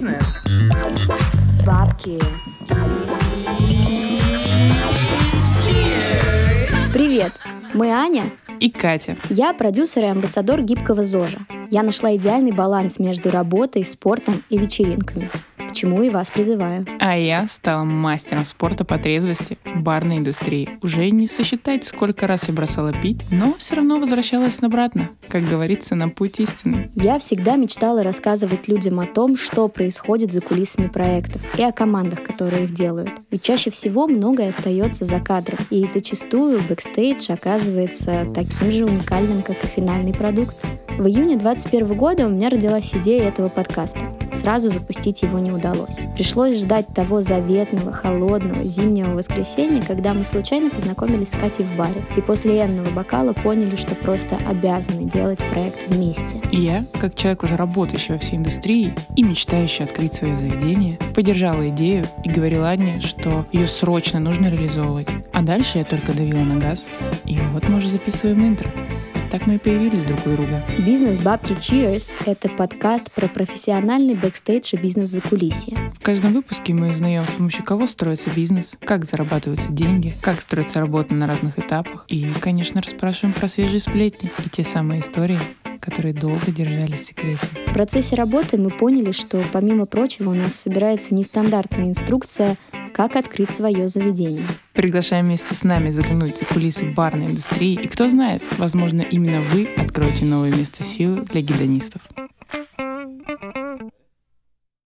бизнес. Бабки. Привет, мы Аня. И Катя. Я продюсер и амбассадор гибкого ЗОЖа. Я нашла идеальный баланс между работой, спортом и вечеринками к чему и вас призываю. А я стала мастером спорта по трезвости в барной индустрии. Уже не сосчитать, сколько раз я бросала пить, но все равно возвращалась обратно, как говорится, на путь истины. Я всегда мечтала рассказывать людям о том, что происходит за кулисами проектов и о командах, которые их делают. Ведь чаще всего многое остается за кадром, и зачастую бэкстейдж оказывается таким же уникальным, как и финальный продукт. В июне 2021 года у меня родилась идея этого подкаста. Сразу запустить его не удалось. Пришлось ждать того заветного, холодного, зимнего воскресенья, когда мы случайно познакомились с Катей в баре. И после энного бокала поняли, что просто обязаны делать проект вместе. И я, как человек, уже работающий во всей индустрии и мечтающий открыть свое заведение, поддержала идею и говорила Ане, что ее срочно нужно реализовывать. А дальше я только давила на газ. И вот мы уже записываем интро. Так мы и появились друг у друга. Бизнес Бабки Cheers — это подкаст про профессиональный бэкстейдж и бизнес-закулисье. В каждом выпуске мы узнаем, с помощью кого строится бизнес, как зарабатываются деньги, как строится работа на разных этапах. И, конечно, расспрашиваем про свежие сплетни и те самые истории, которые долго держались в секрете. В процессе работы мы поняли, что, помимо прочего, у нас собирается нестандартная инструкция как открыть свое заведение. Приглашаем вместе с нами заглянуть за кулисы барной индустрии. И кто знает, возможно, именно вы откроете новое место силы для гедонистов.